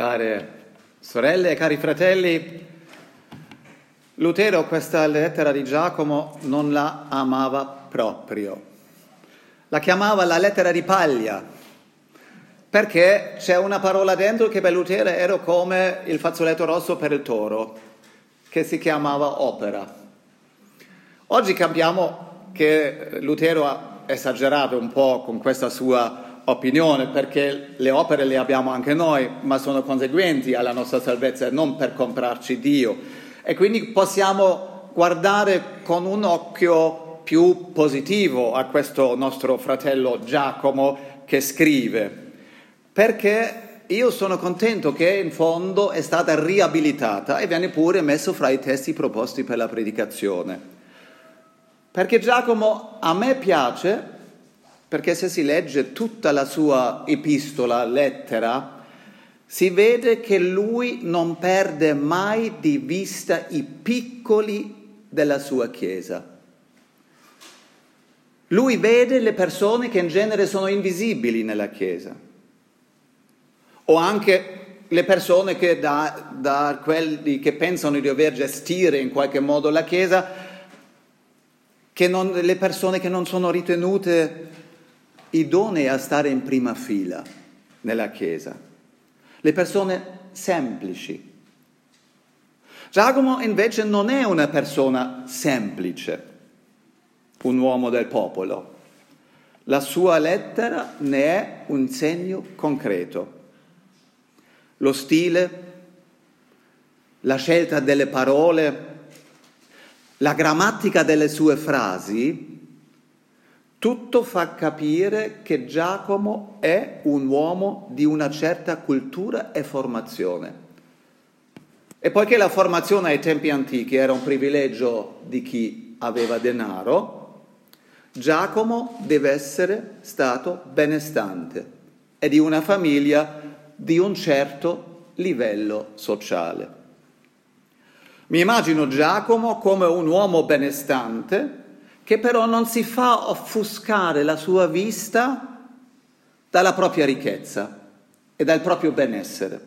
Care sorelle e cari fratelli, Lutero questa lettera di Giacomo non la amava proprio. La chiamava la lettera di paglia, perché c'è una parola dentro che per Lutero era come il fazzoletto rosso per il toro, che si chiamava opera. Oggi capiamo che Lutero ha esagerato un po' con questa sua opinione, perché le opere le abbiamo anche noi, ma sono conseguenti alla nostra salvezza e non per comprarci Dio. E quindi possiamo guardare con un occhio più positivo a questo nostro fratello Giacomo che scrive, perché io sono contento che in fondo è stata riabilitata e viene pure messo fra i testi proposti per la predicazione. Perché Giacomo a me piace perché se si legge tutta la sua epistola, lettera, si vede che lui non perde mai di vista i piccoli della sua Chiesa. Lui vede le persone che in genere sono invisibili nella Chiesa, o anche le persone che, da, da quelli che pensano di dover gestire in qualche modo la Chiesa, non, le persone che non sono ritenute idonee a stare in prima fila nella Chiesa, le persone semplici. Giacomo invece non è una persona semplice, un uomo del popolo. La sua lettera ne è un segno concreto. Lo stile, la scelta delle parole, la grammatica delle sue frasi tutto fa capire che Giacomo è un uomo di una certa cultura e formazione. E poiché la formazione ai tempi antichi era un privilegio di chi aveva denaro, Giacomo deve essere stato benestante e di una famiglia di un certo livello sociale. Mi immagino Giacomo come un uomo benestante che però non si fa offuscare la sua vista dalla propria ricchezza e dal proprio benessere.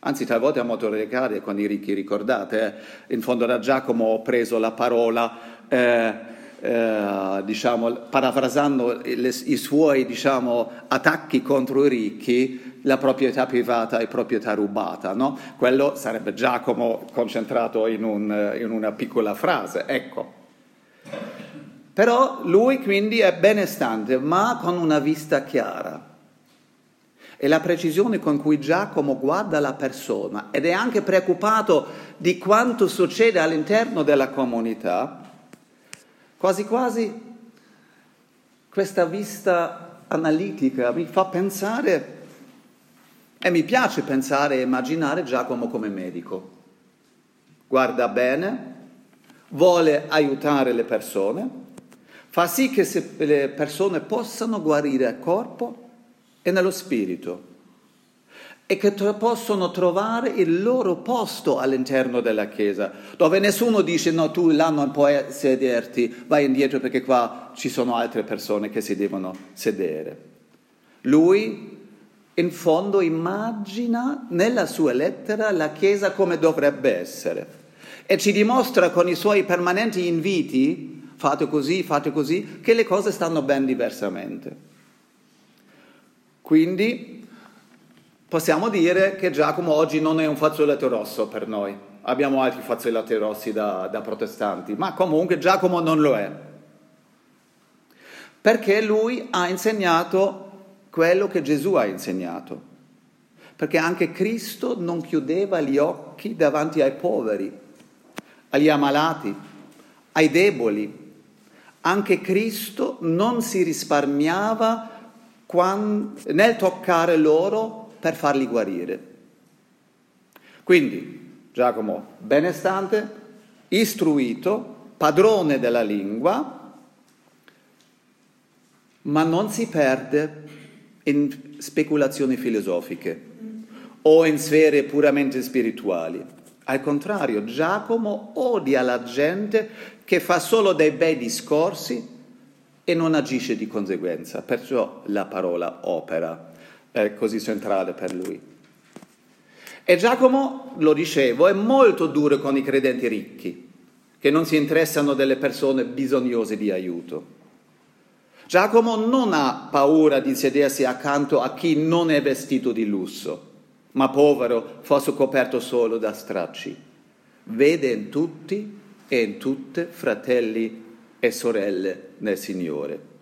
Anzi, talvolta è molto radicale con i ricchi, ricordate, eh? in fondo da Giacomo ho preso la parola, eh, eh, diciamo, parafrasando le, i suoi diciamo, attacchi contro i ricchi, la proprietà privata e proprietà rubata. No? Quello sarebbe Giacomo concentrato in, un, in una piccola frase. Ecco, però lui quindi è benestante, ma con una vista chiara. E la precisione con cui Giacomo guarda la persona ed è anche preoccupato di quanto succede all'interno della comunità, quasi quasi questa vista analitica mi fa pensare, e mi piace pensare e immaginare Giacomo come medico. Guarda bene, vuole aiutare le persone, fa sì che le persone possano guarire al corpo e nello spirito e che possono trovare il loro posto all'interno della Chiesa, dove nessuno dice no, tu là non puoi sederti, vai indietro perché qua ci sono altre persone che si devono sedere. Lui in fondo immagina nella sua lettera la Chiesa come dovrebbe essere e ci dimostra con i suoi permanenti inviti fate così, fate così, che le cose stanno ben diversamente. Quindi possiamo dire che Giacomo oggi non è un fazzoletto rosso per noi, abbiamo altri fazzoletti rossi da, da protestanti, ma comunque Giacomo non lo è, perché lui ha insegnato quello che Gesù ha insegnato, perché anche Cristo non chiudeva gli occhi davanti ai poveri, agli ammalati, ai deboli, anche Cristo non si risparmiava nel toccare loro per farli guarire. Quindi Giacomo, benestante, istruito, padrone della lingua, ma non si perde in speculazioni filosofiche o in sfere puramente spirituali. Al contrario, Giacomo odia la gente che fa solo dei bei discorsi e non agisce di conseguenza, perciò la parola opera è così centrale per lui. E Giacomo, lo dicevo, è molto duro con i credenti ricchi, che non si interessano delle persone bisognose di aiuto. Giacomo non ha paura di sedersi accanto a chi non è vestito di lusso, ma povero, fosse coperto solo da stracci. Vede in tutti e in tutte fratelli e sorelle nel Signore.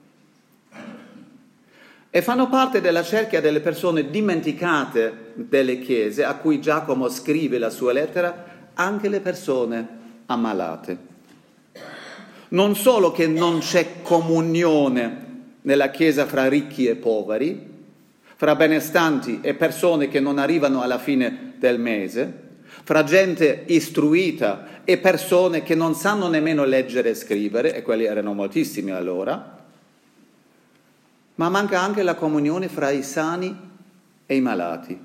E fanno parte della cerchia delle persone dimenticate delle chiese a cui Giacomo scrive la sua lettera, anche le persone ammalate. Non solo che non c'è comunione nella Chiesa fra ricchi e poveri, fra benestanti e persone che non arrivano alla fine del mese, fra gente istruita e persone che non sanno nemmeno leggere e scrivere, e quelli erano moltissimi allora, ma manca anche la comunione fra i sani e i malati.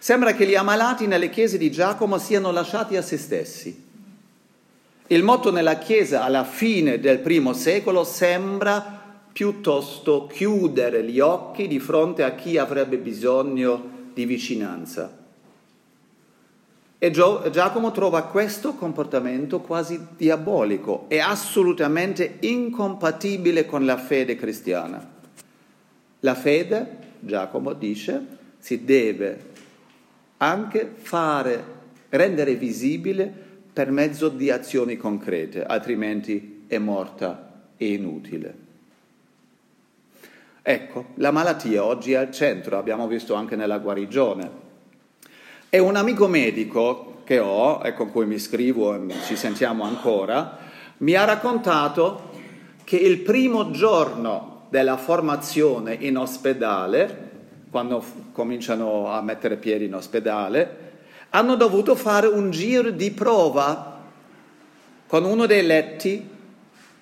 Sembra che gli ammalati nelle chiese di Giacomo siano lasciati a se stessi. Il motto nella chiesa alla fine del primo secolo sembra piuttosto chiudere gli occhi di fronte a chi avrebbe bisogno di vicinanza. E Giacomo trova questo comportamento quasi diabolico e assolutamente incompatibile con la fede cristiana. La fede, Giacomo dice, si deve anche fare, rendere visibile per mezzo di azioni concrete, altrimenti è morta e inutile. Ecco, la malattia oggi è al centro, abbiamo visto anche nella guarigione. E un amico medico che ho e con cui mi scrivo e ci sentiamo ancora, mi ha raccontato che il primo giorno della formazione in ospedale, quando cominciano a mettere piedi in ospedale, hanno dovuto fare un giro di prova con uno dei letti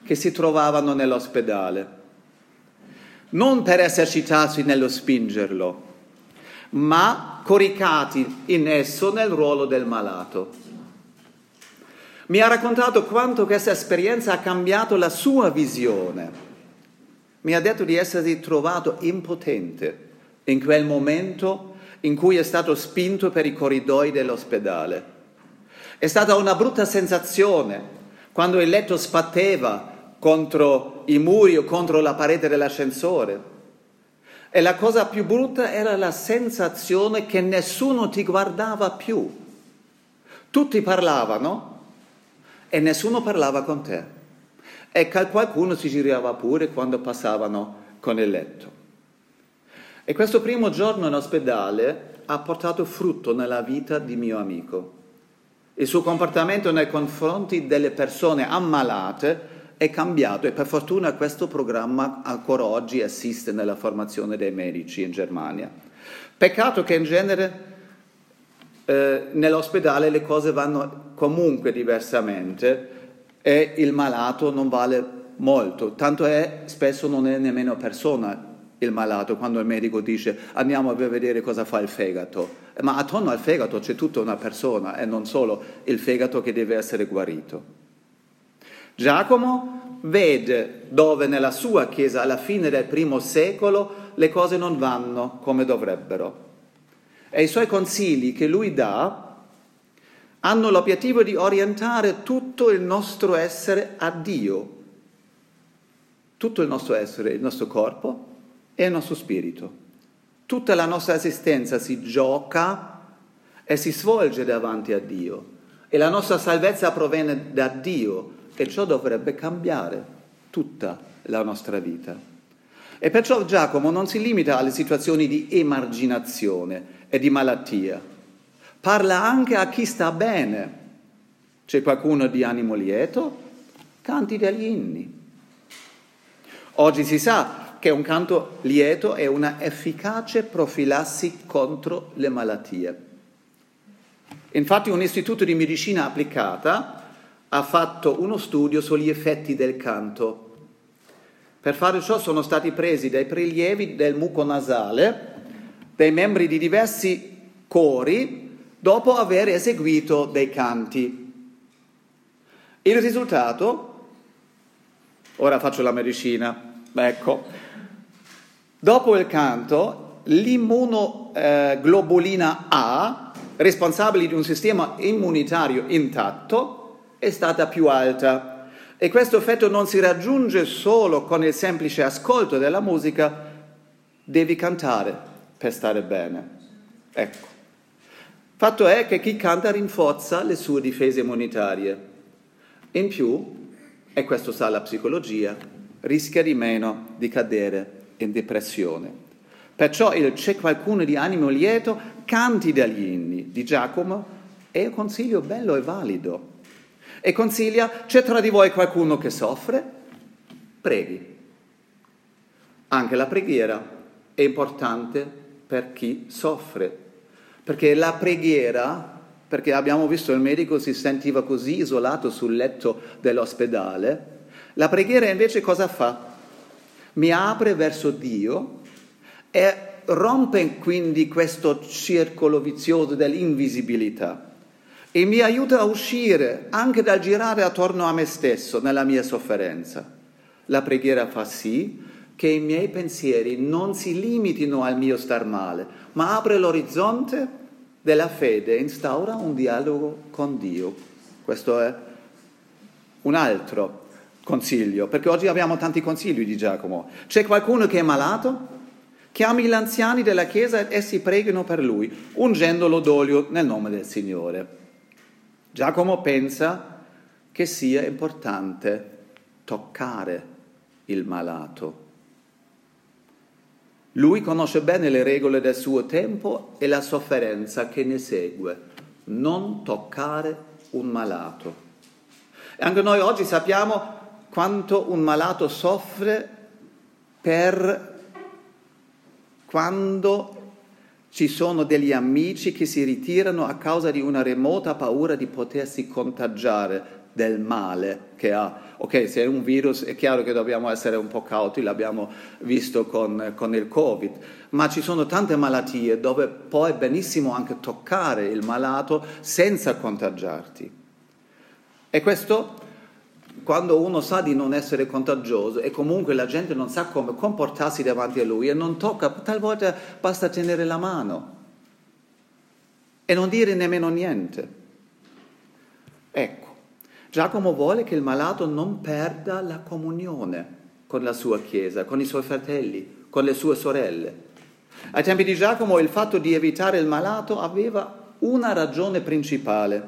che si trovavano nell'ospedale non per esercitarsi nello spingerlo, ma coricati in esso nel ruolo del malato. Mi ha raccontato quanto questa esperienza ha cambiato la sua visione. Mi ha detto di essersi trovato impotente in quel momento in cui è stato spinto per i corridoi dell'ospedale. È stata una brutta sensazione quando il letto sbatteva contro i muri o contro la parete dell'ascensore. E la cosa più brutta era la sensazione che nessuno ti guardava più. Tutti parlavano e nessuno parlava con te. E qualcuno si girava pure quando passavano con il letto. E questo primo giorno in ospedale ha portato frutto nella vita di mio amico. Il suo comportamento nei confronti delle persone ammalate è cambiato e per fortuna questo programma ancora oggi assiste nella formazione dei medici in Germania. Peccato che in genere eh, nell'ospedale le cose vanno comunque diversamente e il malato non vale molto, tanto è spesso non è nemmeno persona il malato quando il medico dice andiamo a vedere cosa fa il fegato, ma attorno al fegato c'è tutta una persona e non solo il fegato che deve essere guarito. Giacomo vede dove nella sua Chiesa alla fine del primo secolo le cose non vanno come dovrebbero. E i suoi consigli che lui dà hanno l'obiettivo di orientare tutto il nostro essere a Dio, tutto il nostro essere, il nostro corpo e il nostro spirito. Tutta la nostra esistenza si gioca e si svolge davanti a Dio e la nostra salvezza proviene da Dio e ciò dovrebbe cambiare tutta la nostra vita. E perciò Giacomo non si limita alle situazioni di emarginazione e di malattia, parla anche a chi sta bene. C'è qualcuno di animo lieto? Canti degli inni. Oggi si sa che un canto lieto è una efficace profilassi contro le malattie. Infatti un istituto di medicina applicata ha fatto uno studio sugli effetti del canto. Per fare ciò sono stati presi dei prelievi del muco nasale dei membri di diversi cori dopo aver eseguito dei canti. Il risultato, ora faccio la medicina, ecco, dopo il canto l'immunoglobulina A responsabile di un sistema immunitario intatto è stata più alta. E questo effetto non si raggiunge solo con il semplice ascolto della musica, devi cantare per stare bene. Ecco. Fatto è che chi canta rinforza le sue difese immunitarie. In più, e questo sa la psicologia, rischia di meno di cadere in depressione. Perciò il c'è qualcuno di animo lieto, canti dagli inni di Giacomo è un consiglio bello e valido. E consiglia, c'è tra di voi qualcuno che soffre? Preghi. Anche la preghiera è importante per chi soffre, perché la preghiera, perché abbiamo visto il medico si sentiva così isolato sul letto dell'ospedale, la preghiera invece cosa fa? Mi apre verso Dio e rompe quindi questo circolo vizioso dell'invisibilità e mi aiuta a uscire anche dal girare attorno a me stesso nella mia sofferenza. La preghiera fa sì che i miei pensieri non si limitino al mio star male, ma apre l'orizzonte della fede e instaura un dialogo con Dio. Questo è un altro consiglio, perché oggi abbiamo tanti consigli di Giacomo. C'è qualcuno che è malato? Chiami gli anziani della Chiesa e essi preghino per lui, ungendolo d'olio nel nome del Signore. Giacomo pensa che sia importante toccare il malato. Lui conosce bene le regole del suo tempo e la sofferenza che ne segue. Non toccare un malato. E anche noi oggi sappiamo quanto un malato soffre per quando ci sono degli amici che si ritirano a causa di una remota paura di potersi contagiare del male che ha. Ok, se è un virus è chiaro che dobbiamo essere un po' cauti, l'abbiamo visto con, con il Covid, ma ci sono tante malattie dove puoi benissimo anche toccare il malato senza contagiarti. E questo quando uno sa di non essere contagioso e comunque la gente non sa come comportarsi davanti a lui e non tocca, talvolta basta tenere la mano e non dire nemmeno niente. Ecco, Giacomo vuole che il malato non perda la comunione con la sua Chiesa, con i suoi fratelli, con le sue sorelle. Ai tempi di Giacomo il fatto di evitare il malato aveva una ragione principale,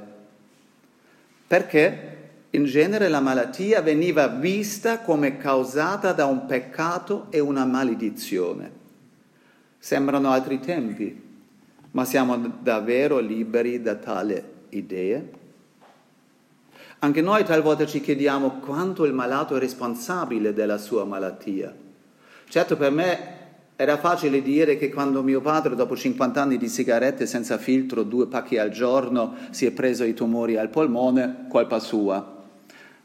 perché in genere la malattia veniva vista come causata da un peccato e una maledizione. Sembrano altri tempi, ma siamo davvero liberi da tale idee? Anche noi talvolta ci chiediamo quanto il malato è responsabile della sua malattia. Certo per me era facile dire che quando mio padre, dopo 50 anni di sigarette senza filtro, due pacchi al giorno, si è preso i tumori al polmone, colpa sua.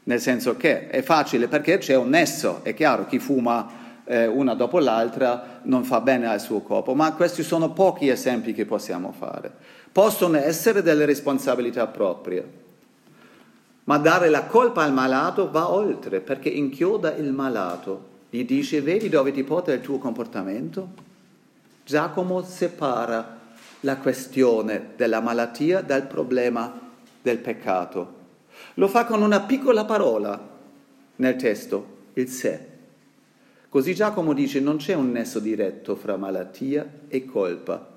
Nel senso che è facile perché c'è un nesso, è chiaro, chi fuma eh, una dopo l'altra non fa bene al suo corpo, ma questi sono pochi esempi che possiamo fare. Possono essere delle responsabilità proprie ma dare la colpa al malato va oltre, perché inchioda il malato. Gli dice, vedi dove ti porta il tuo comportamento? Giacomo separa la questione della malattia dal problema del peccato. Lo fa con una piccola parola nel testo, il se. Così Giacomo dice non c'è un nesso diretto fra malattia e colpa.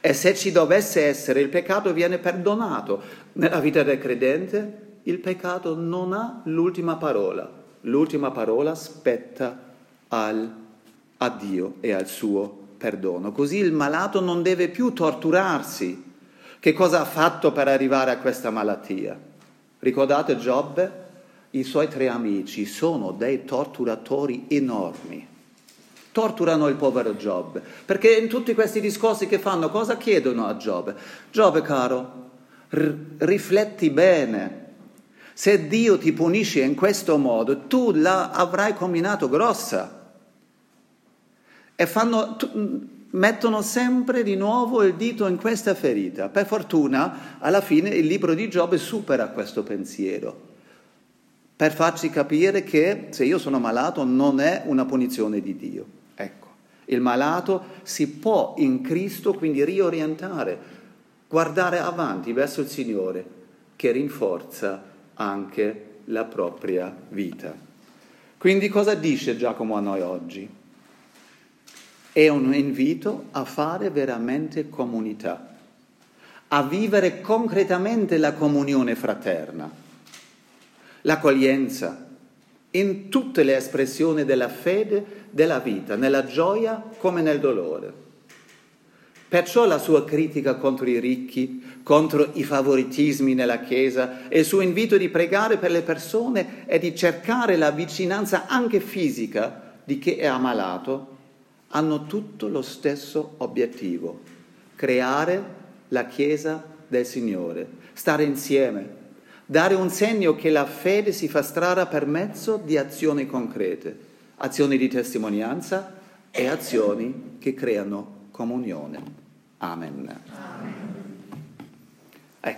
E se ci dovesse essere, il peccato viene perdonato. Nella vita del credente il peccato non ha l'ultima parola, l'ultima parola spetta al, a Dio e al suo perdono. Così il malato non deve più torturarsi. Che cosa ha fatto per arrivare a questa malattia? Ricordate Giobbe? I suoi tre amici sono dei torturatori enormi. Torturano il povero Giobbe, perché in tutti questi discorsi che fanno cosa chiedono a Giobbe? Giobbe caro, r- rifletti bene, se Dio ti punisce in questo modo, tu la avrai combinato grossa. E fanno, mettono sempre di nuovo il dito in questa ferita. Per fortuna, alla fine, il libro di Giobbe supera questo pensiero, per farci capire che se io sono malato non è una punizione di Dio. Ecco, il malato si può in Cristo quindi riorientare guardare avanti verso il Signore che rinforza anche la propria vita. Quindi cosa dice Giacomo a noi oggi? È un invito a fare veramente comunità, a vivere concretamente la comunione fraterna, l'accoglienza in tutte le espressioni della fede, della vita, nella gioia come nel dolore. Perciò la sua critica contro i ricchi, contro i favoritismi nella Chiesa e il suo invito di pregare per le persone e di cercare la vicinanza anche fisica di chi è ammalato, hanno tutto lo stesso obiettivo, creare la Chiesa del Signore, stare insieme, dare un segno che la fede si fa strada per mezzo di azioni concrete, azioni di testimonianza e azioni che creano comunione. Amen. Amen.